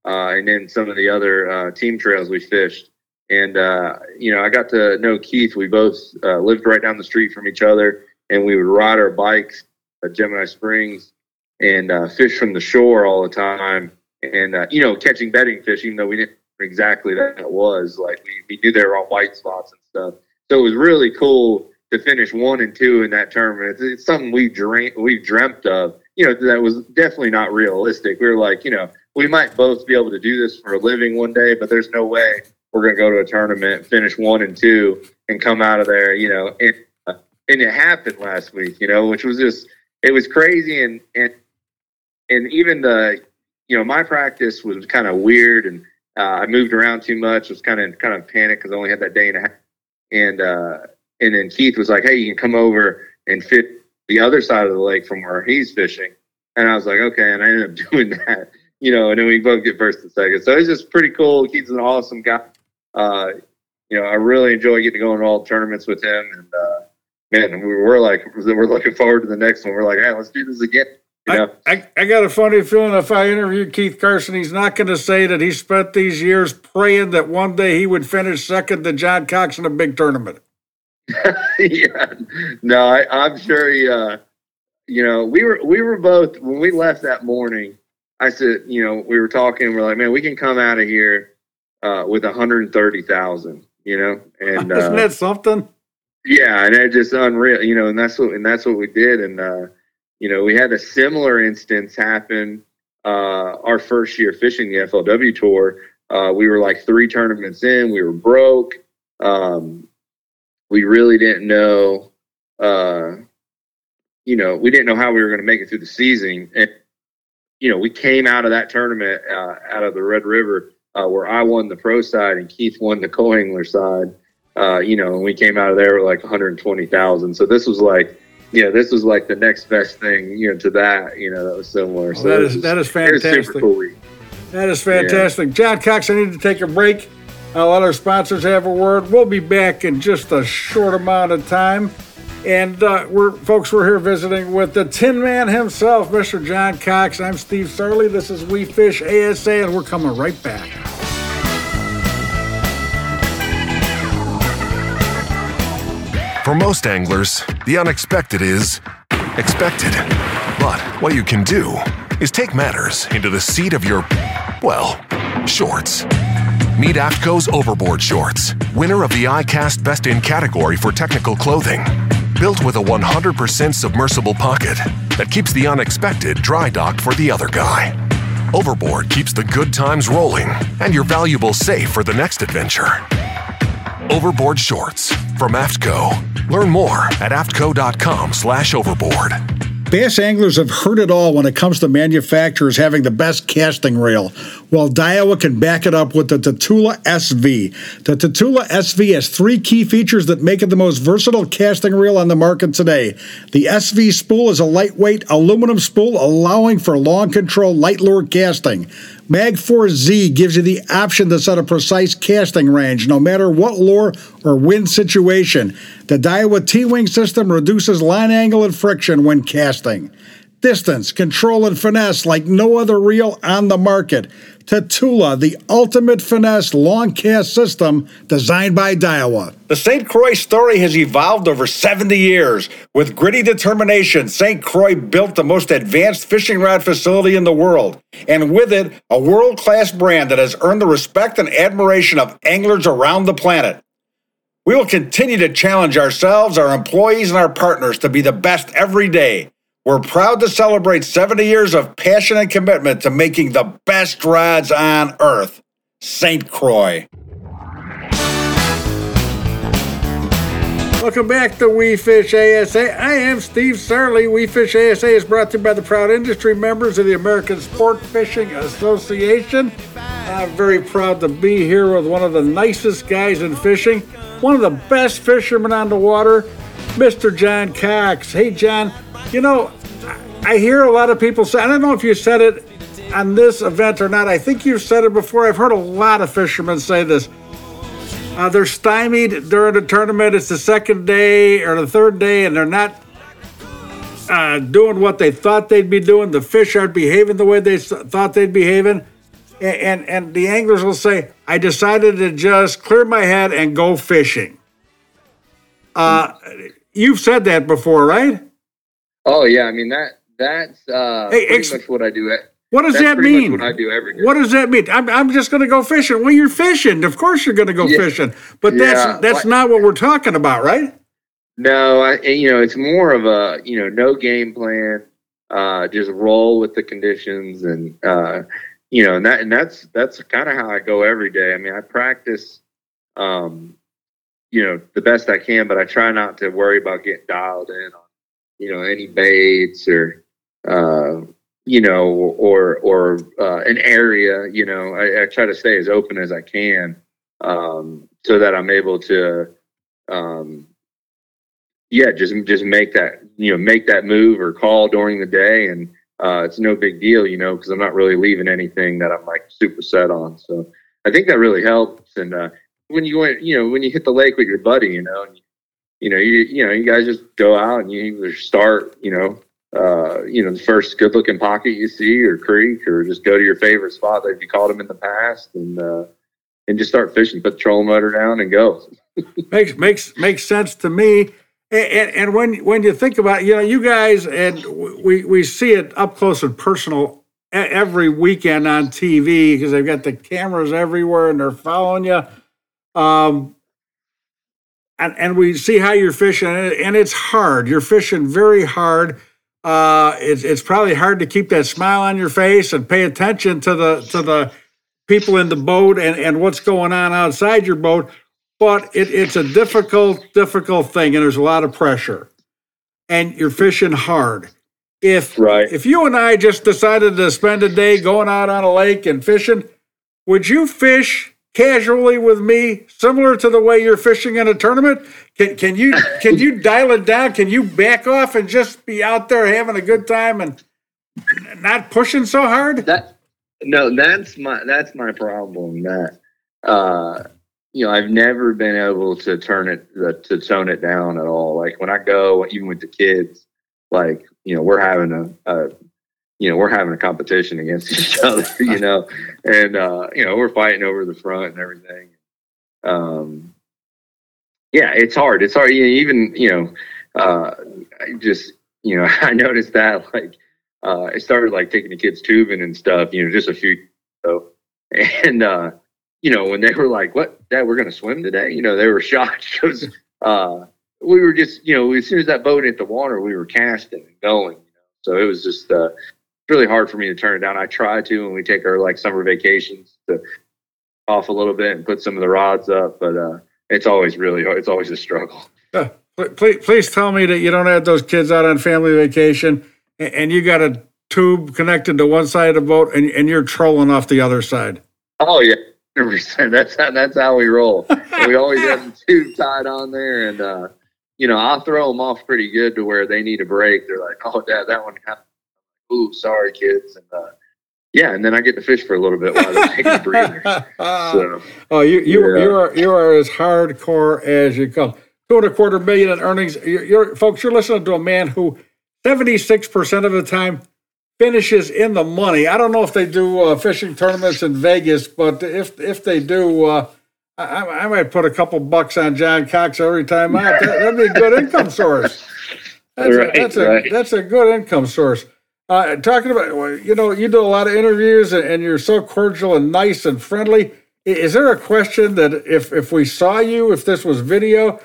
uh, and then some of the other uh, team trails we fished. And uh, you know, I got to know Keith. We both uh, lived right down the street from each other, and we would ride our bikes at Gemini Springs and uh, fish from the shore all the time. And uh, you know, catching bedding fish, even though we didn't exactly that it was like we, we knew they were on white spots and stuff. So it was really cool to finish one and two in that tournament. It's, it's something we dream we dreamt of. You know, that was definitely not realistic. We were like, you know, we might both be able to do this for a living one day, but there's no way we're going to go to a tournament, finish one and two, and come out of there, you know. And, uh, and it happened last week, you know, which was just it was crazy, and and and even the you know my practice was kind of weird, and uh, I moved around too much. Was kind of kind of panicked because I only had that day and a half, and uh, and then Keith was like, "Hey, you can come over and fit the other side of the lake from where he's fishing," and I was like, "Okay," and I ended up doing that you know, and then we both get first and second. So it's just pretty cool. Keith's an awesome guy. Uh, you know, I really enjoy getting to go in all tournaments with him. And uh, man, we we're like, we're looking forward to the next one. We're like, hey, let's do this again. You know? I, I, I got a funny feeling if I interview Keith Carson, he's not going to say that he spent these years praying that one day he would finish second to John Cox in a big tournament. yeah, no, I, I'm sure he. Uh, you know, we were we were both when we left that morning I said, you know, we were talking. We're like, man, we can come out of here uh, with 130,000. You know, and isn't uh, that something? Yeah, and it's just unreal. You know, and that's what and that's what we did. And uh, you know, we had a similar instance happen uh, our first year fishing the FLW tour. Uh, we were like three tournaments in. We were broke. Um, we really didn't know. Uh, you know, we didn't know how we were going to make it through the season. And you know, we came out of that tournament uh, out of the Red River uh, where I won the pro side and Keith won the co-angler side. Uh, you know, and we came out of there with like 120,000. So this was like, yeah, this was like the next best thing, you know, to that, you know, that was similar. Well, so that is, that is fantastic. Cool that is fantastic. Yeah. John Cox, I need to take a break. I'll let our sponsors have a word. We'll be back in just a short amount of time. And uh, we're folks, we're here visiting with the Tin Man himself, Mr. John Cox. I'm Steve Sarley. This is We Fish ASA, and we're coming right back. For most anglers, the unexpected is expected. But what you can do is take matters into the seat of your, well, shorts. Meet AFTCO's Overboard Shorts, winner of the ICAST Best in category for technical clothing built with a 100% submersible pocket that keeps the unexpected dry docked for the other guy. Overboard keeps the good times rolling and your valuables safe for the next adventure. Overboard Shorts from AFTCO. Learn more at aftco.com slash overboard. Bass anglers have heard it all when it comes to manufacturers having the best casting reel. Well, Daiwa can back it up with the Tatula SV. The Tatula SV has three key features that make it the most versatile casting reel on the market today. The SV spool is a lightweight aluminum spool allowing for long control light lure casting. Magforce Z gives you the option to set a precise casting range no matter what lure or wind situation. The Daiwa T-Wing system reduces line angle and friction when casting. Distance, control, and finesse like no other reel on the market. Tatula, the ultimate finesse long cast system designed by Daiwa. The St. Croix story has evolved over 70 years. With gritty determination, St. Croix built the most advanced fishing rod facility in the world, and with it, a world class brand that has earned the respect and admiration of anglers around the planet. We will continue to challenge ourselves, our employees, and our partners to be the best every day. We're proud to celebrate 70 years of passion and commitment to making the best rods on earth. St. Croix. Welcome back to We Fish ASA. I am Steve Sarley. We Fish ASA is brought to you by the proud industry members of the American Sportfishing Association. I'm very proud to be here with one of the nicest guys in fishing, one of the best fishermen on the water, Mr. John Cox. Hey, John, you know, I hear a lot of people say, I don't know if you said it on this event or not. I think you've said it before. I've heard a lot of fishermen say this. Uh, they're stymied during the tournament. It's the second day or the third day, and they're not uh, doing what they thought they'd be doing. The fish aren't behaving the way they thought they'd be behaving, and, and and the anglers will say, "I decided to just clear my head and go fishing." Uh, you've said that before, right? Oh yeah, I mean that that's uh, Hey, pretty ex- much what I do. At, What does that's that mean? What I do every day. What does that mean? I'm, I'm just going to go fishing. Well, you're fishing. Of course, you're going to go Yeah. fishing. But Yeah, that's that's not what we're talking about, right? No, I, you know, it's more of a, you know, no game plan, uh, just roll with the conditions and, uh, you know, and that, and that's, that's kind of how I go every day. I mean, I practice, um, you know, the best I can, but I try not to worry about getting dialed in on, you know, any baits or, uh, you know, or, or, uh, an area, you know, I, I try to stay as open as I can, um, so that I'm able to, um, yeah, just just make that you know make that move or call during the day, and uh, it's no big deal, you know, because I'm not really leaving anything that I'm like super set on. So I think that really helps. And uh, when you went, you know, when you hit the lake with your buddy, you know, and you, know, you you know, you guys just go out and you either start, you know, uh, you know, the first good looking pocket you see or creek, or just go to your favorite spot that you caught them in the past, and uh, and just start fishing, put the trolling motor down, and go. makes makes makes sense to me. And, and, and when when you think about you know, you guys and we we see it up close and personal every weekend on TV because they've got the cameras everywhere and they're following you. Um, and and we see how you're fishing, and it's hard. You're fishing very hard. Uh, it's it's probably hard to keep that smile on your face and pay attention to the to the people in the boat and and what's going on outside your boat but it, it's a difficult, difficult thing, and there's a lot of pressure, and you're fishing hard. If Right. if you and I just decided to spend a day going out on a lake and fishing, would you fish casually with me, similar to the way you're fishing in a tournament? Can can you can you dial it down? Can you back off and just be out there having a good time and not pushing so hard? That no, that's my that's my problem. That uh, you know, I've never been able to turn it uh, to tone it down at all. Like when I go, even with the kids, like you know, we're having a, a you know, we're having a competition against each other. You know, and uh, you know, we're fighting over the front and everything. Um, yeah, it's hard. It's hard. Even you know, uh, I just you know, I noticed that like uh, I started like taking the kids tubing and stuff, you know, just a few so and uh, you know, when they were like, What dad, we're gonna swim today, you know, they were shocked because uh we were just, you know, as soon as that boat hit the water, we were casting and going, you know. So it was just uh really hard for me to turn it down. I try to when we take our like summer vacations to off a little bit and put some of the rods up, but uh it's always really hard. It's always a struggle. Uh, please, please tell me that you don't have those kids out on family vacation and, and you got a tube connected to one side of the boat and, and you're trolling off the other side. Oh yeah, percent. That's how that's how we roll. we always have the tube tied on there, and uh, you know I'll throw them off pretty good to where they need a break. They're like, "Oh, dad, that one happened." Ooh, sorry, kids, and uh, yeah, and then I get to fish for a little bit while they're taking breathers. So oh, you you Yeah. you are you are as hardcore as you come. Two and a quarter million in earnings. You're, you're folks. You're listening to a man who seventy six percent of the time finishes in the money. I don't know if they do uh, fishing tournaments in Vegas, but if if they do, uh, I, I I might put a couple bucks on John Cox every time out. That, that'd be a good income source. That's, Right, a, that's, a, that's a good income source. Uh, talking about, you know, you do a lot of interviews and, and you're so cordial and nice and friendly. Is there a question that if, if we saw you, if this was video,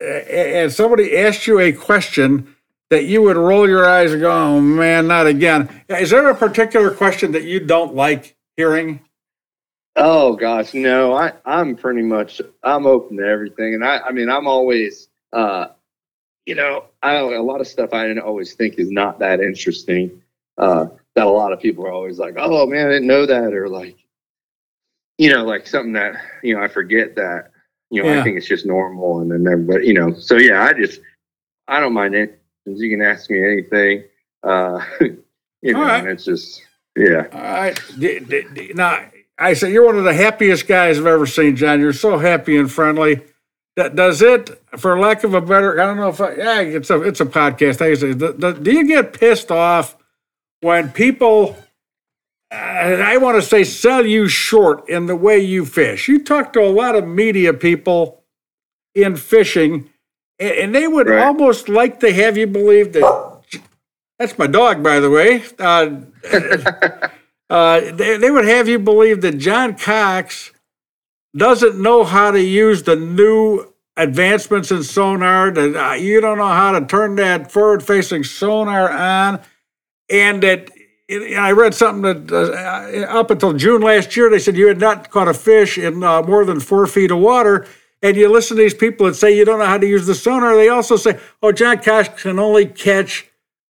and somebody asked you a question that you would roll your eyes and go, "Oh man, not again." Is there a particular question that you don't like hearing? Oh gosh, no. I I'm pretty much I'm open to everything, and I I mean I'm always uh, you know, I a lot of stuff I didn't always think is not that interesting. Uh, that a lot of people are always like, "Oh man, I didn't know that," or like, you know, like something that you know I forget that. You know, Yeah. I think it's just normal, and then everybody, you know. So yeah, I just I don't mind it. You can ask me anything. Uh, you know, All right. and it's just yeah. All right. D- d- d- Now, I say you're one of the happiest guys I've ever seen, John. You're so happy and friendly. Does it, for lack of a better, I don't know if I, yeah, it's a it's a podcast. I say, do, do- you get pissed off when people, I want to say, sell you short in the way you fish? You talk to a lot of media people in fishing, and, and they would Right. almost like to have you believe that. That's my dog, by the way. Uh, uh, they, they would have you believe that John Cox doesn't know how to use the new advancements in sonar, that uh, you don't know how to turn that forward facing sonar on, and that. and I read something that uh, up until June last year, they said you had not caught a fish in uh, more than four feet of water. And you listen to these people that say you don't know how to use the sonar. They also say, "Oh, John Cox can only catch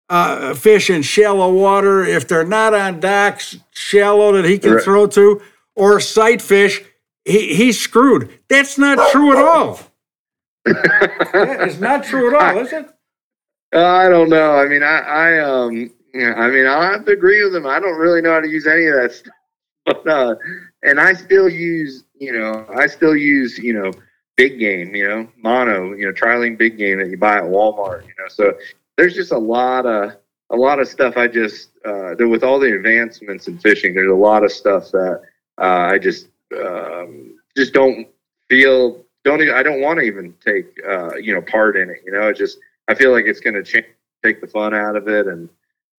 uh, fish in shallow water if they're not on docks shallow that he can Right. throw to or sight fish he, he's screwed that's not true at all that is not true at all is it Uh, I don't know. I mean, I, I, um, yeah, I mean, I'll have to agree with them. I don't really know how to use any of that stuff, but, uh, and I still use, you know, I still use, you know, big game, you know, mono, you know, Trilene big game that you buy at Walmart, you know. So there's just a lot of, a lot of stuff. I just, uh, with all the advancements in fishing, there's a lot of stuff that uh, I just, um, just don't feel, don't, even, I don't want to even take, uh, you know, part in it. You know, it just, I feel like it's going to take the fun out of it, and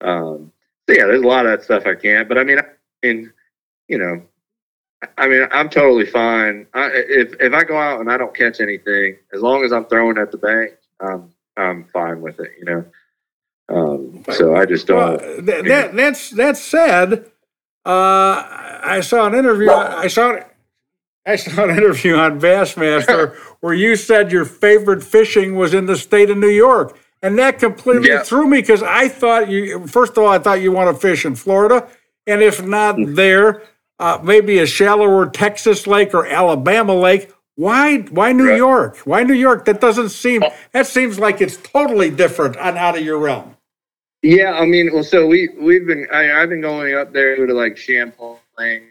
um, so yeah, there's a lot of that stuff I can't. But I mean, I mean, you know, I mean, I'm totally fine. I, if if I go out and I don't catch anything, as long as I'm throwing at the bank, I'm I'm fine with it. You know. Um, so I just don't. th- that, that's that said uh, i saw an interview i saw I saw an interview on Bassmaster where you said your favorite fishing was in the state of New York. And that completely Yeah. threw me because I thought you, first of all, I thought you want to fish in Florida. And if not there, uh, maybe a shallower Texas lake or Alabama lake. Why, why New Right. York? Why New York? That doesn't seem, that seems like it's totally different and out of your realm. Yeah, I mean, well, so we we've been I, I've been going up there to like Champlain,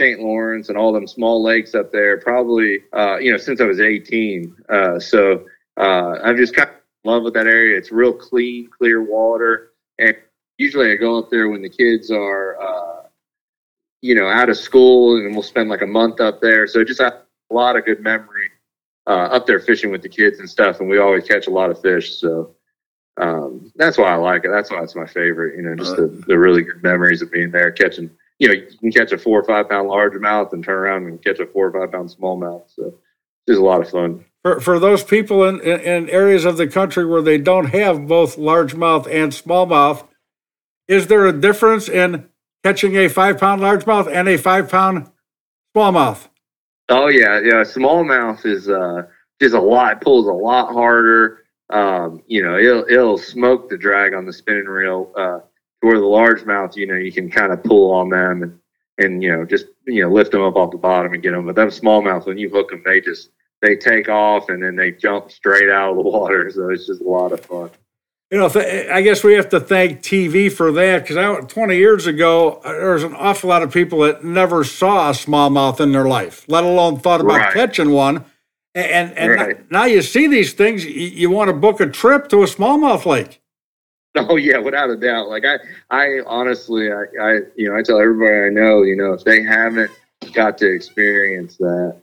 St. Lawrence, and all them small lakes up there. Probably, uh, you know, since I was 18. Uh, so uh, I'm just kind of in love with that area. It's real clean, clear water, and usually I go up there when the kids are, uh, you know, out of school, and we'll spend like a month up there. So just a lot of good memory uh, up there fishing with the kids and stuff, and we always catch a lot of fish. So um, that's why I like it. That's why it's my favorite. You know, just the, the really good memories of being there, catching. You know, you can catch a four or five pound largemouth and turn around and catch a four or five pound smallmouth. So it's a lot of fun. For, for those people in, in, in areas of the country where they don't have both largemouth and smallmouth, is there a difference in catching a five pound largemouth and a five pound smallmouth? Oh yeah, yeah. Smallmouth is uh, just a lot. Pulls a lot harder. Um, you know, it'll it'll smoke the drag on the spinning reel. Uh, where the largemouth, you know, you can kind of pull on them and and you know just you know lift them up off the bottom and get them. But them smallmouth, when you hook them, they just they take off and then they jump straight out of the water. So it's just a lot of fun. You know, th- I guess we have to thank TV for that because I, 20 years ago, uh, there was an awful lot of people that never saw a smallmouth in their life, let alone thought about Right. catching one. And, and, and Right. now you see these things, you, you want to book a trip to a smallmouth lake. Oh yeah, without a doubt. Like I, I honestly, I, I, you know, I tell everybody I know, you know, if they haven't got to experience that,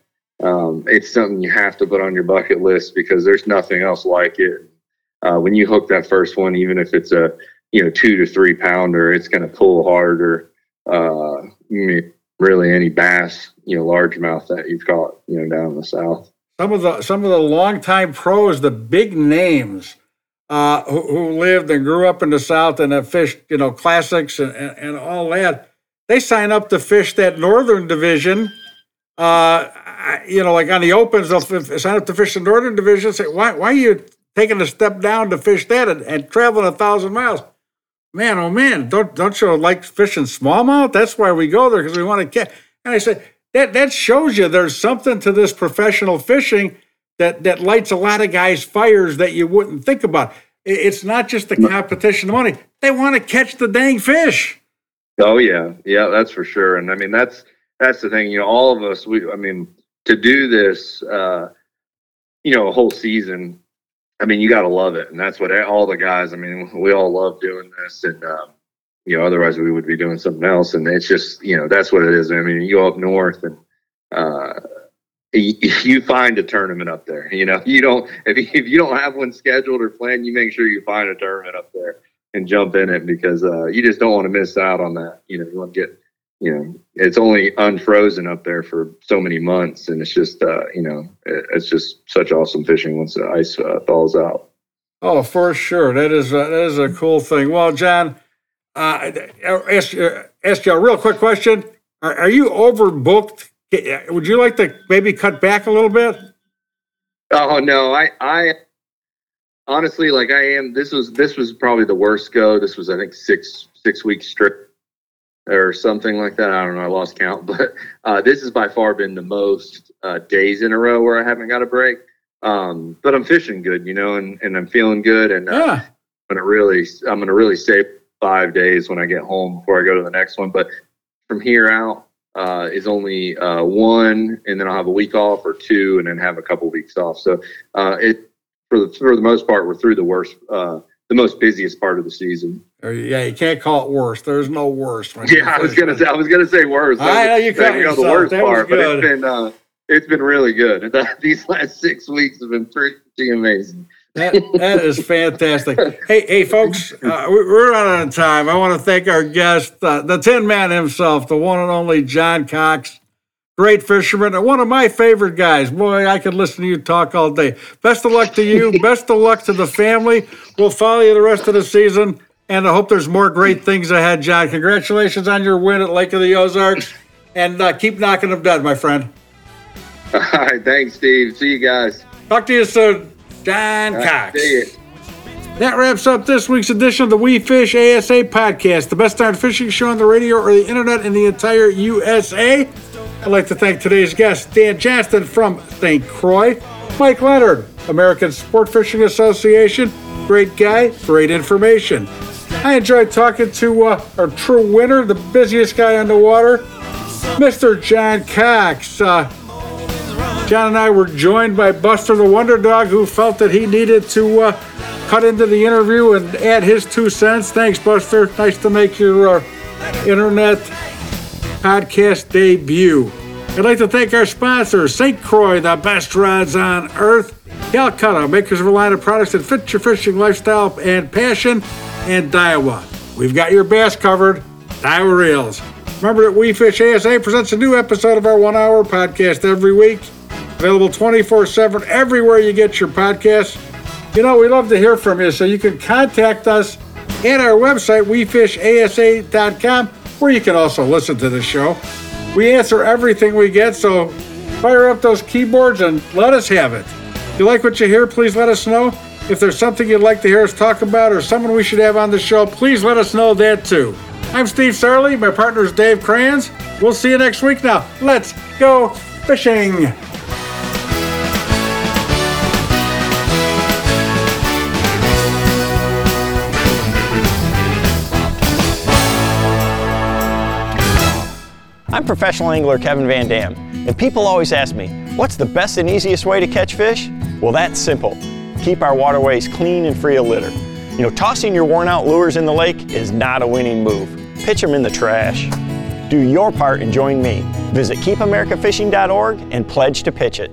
um, it's something you have to put on your bucket list because there's nothing else like it. Uh, when you hook that first one, even if it's a, you know, two to three pounder, it's going to pull harder. Uh, really any bass, you know, largemouth that you've caught, you know, down in the south. some of the some of the longtime pros, the big names, uh, who, who lived and grew up in the South and have fished, you know, classics and, and, and all that, they sign up to fish that Northern Division. Uh, you know, like on the opens, they'll sign up to fish the Northern Division. Say, why, why are you taking a step down to fish that and, and traveling a thousand miles? Man, oh man, don't don't you like fishing smallmouth? That's why we go there because we want to catch. And I said that that shows you there's something to this professional fishing that that lights a lot of guys' fires that you wouldn't think about. It's not just the competition of money; they want to catch the dang fish. Oh yeah, yeah, that's for sure. And I mean, that's that's the thing. You know, all of us. We, I mean, to do this, uh, you know, a whole season. I mean, you got to love it, and that's what all the guys. I mean, we all love doing this, and um, you know, otherwise we would be doing something else. And it's just, you know, that's what it is. I mean, you go up north, and uh, you, find a tournament up there. You know, you don't if you, if you don't have one scheduled or planned, you make sure you find a tournament up there and jump in it because uh, you just don't want to miss out on that. You know, you want to get, you know, it's only unfrozen up there for so many months, and it's just, uh, you know, it, it's just such awesome fishing once the ice uh, thaws out. Oh, for sure, that is a, that is a cool thing. Well, John, uh, ask ask you a real quick question: Are, are you overbooked? Would you like to maybe cut back a little bit? Oh no, I I honestly like I am. This was this was probably the worst go. This was I think six six weeks straight or something like that. I don't know. I lost count, but uh, this has by far been the most uh, days in a row where I haven't got a break. Um, but I'm fishing good, you know, and, and I'm feeling good, and uh, Yeah. I'm gonna really I'm gonna really save five days when I get home before I go to the next one. But from here out uh, is only uh, one, and then I'll have a week off or two, and then have a couple weeks off. So uh, it for the for the most part we're through the worst uh, the most busiest part of the season. Yeah, you can't call it worse. There's no worse. Yeah, I was gonna say I was gonna say worse. I know you caught was the worst That part, but it's been uh, it's been really good. These last six weeks have been pretty amazing. That, that is fantastic. Hey, hey, folks, uh, we- we're running out of time. I want to thank our guest, uh, the Tin Man himself, the one and only John Cox. Great fisherman and one of my favorite guys. Boy, I could listen to you talk all day. Best of luck to you. Best of luck to the family. We'll follow you the rest of the season, and I hope there's more great things ahead, John. Congratulations on your win at Lake of the Ozarks, and uh, keep knocking them dead, my friend. All right, thanks, Steve. See you guys. Talk to you soon, John All right, Cox. That wraps up this week's edition of the We Fish ASA podcast, the best darn fishing show on the radio or the internet in the entire USA. I'd like to thank today's guest, Dan Johnston from St. Croix, Mike Leonard, American Sportfishing Association. Great guy, great information. I enjoyed talking to uh, our true winner, the busiest guy on the water, Mr. John Cox. Uh, John and I were joined by Buster the Wonder Dog, who felt that he needed to uh, cut into the interview and add his two cents. Thanks, Buster. Nice to make your uh, internet podcast debut. I'd like to thank our sponsor, St. Croix, the best rods on earth, Calcutta, makers of a line of products that fit your fishing lifestyle and passion, and Daiwa. We've got your bass covered. Daiwa Reels. Remember that We Fish ASA presents a new episode of our one hour podcast every week. Available 24 7 everywhere you get your podcasts. You know, we love to hear from you, so you can contact us at our website, wefishasa.com, where you can also listen to the show. We answer everything we get, so fire up those keyboards and let us have it. If you like what you hear, please let us know. If there's something you'd like to hear us talk about or someone we should have on the show, please let us know that too. I'm Steve Sarley. My partner is Dave Crayons. We'll see you next week now. Let's go fishing. I'm professional angler Kevin Van Dam, and people always ask me, what's the best and easiest way to catch fish? Well, that's simple. Keep our waterways clean and free of litter. You know, tossing your worn out lures in the lake is not a winning move. Pitch them in the trash. Do your part and join me. Visit keepamericafishing.org and pledge to pitch it.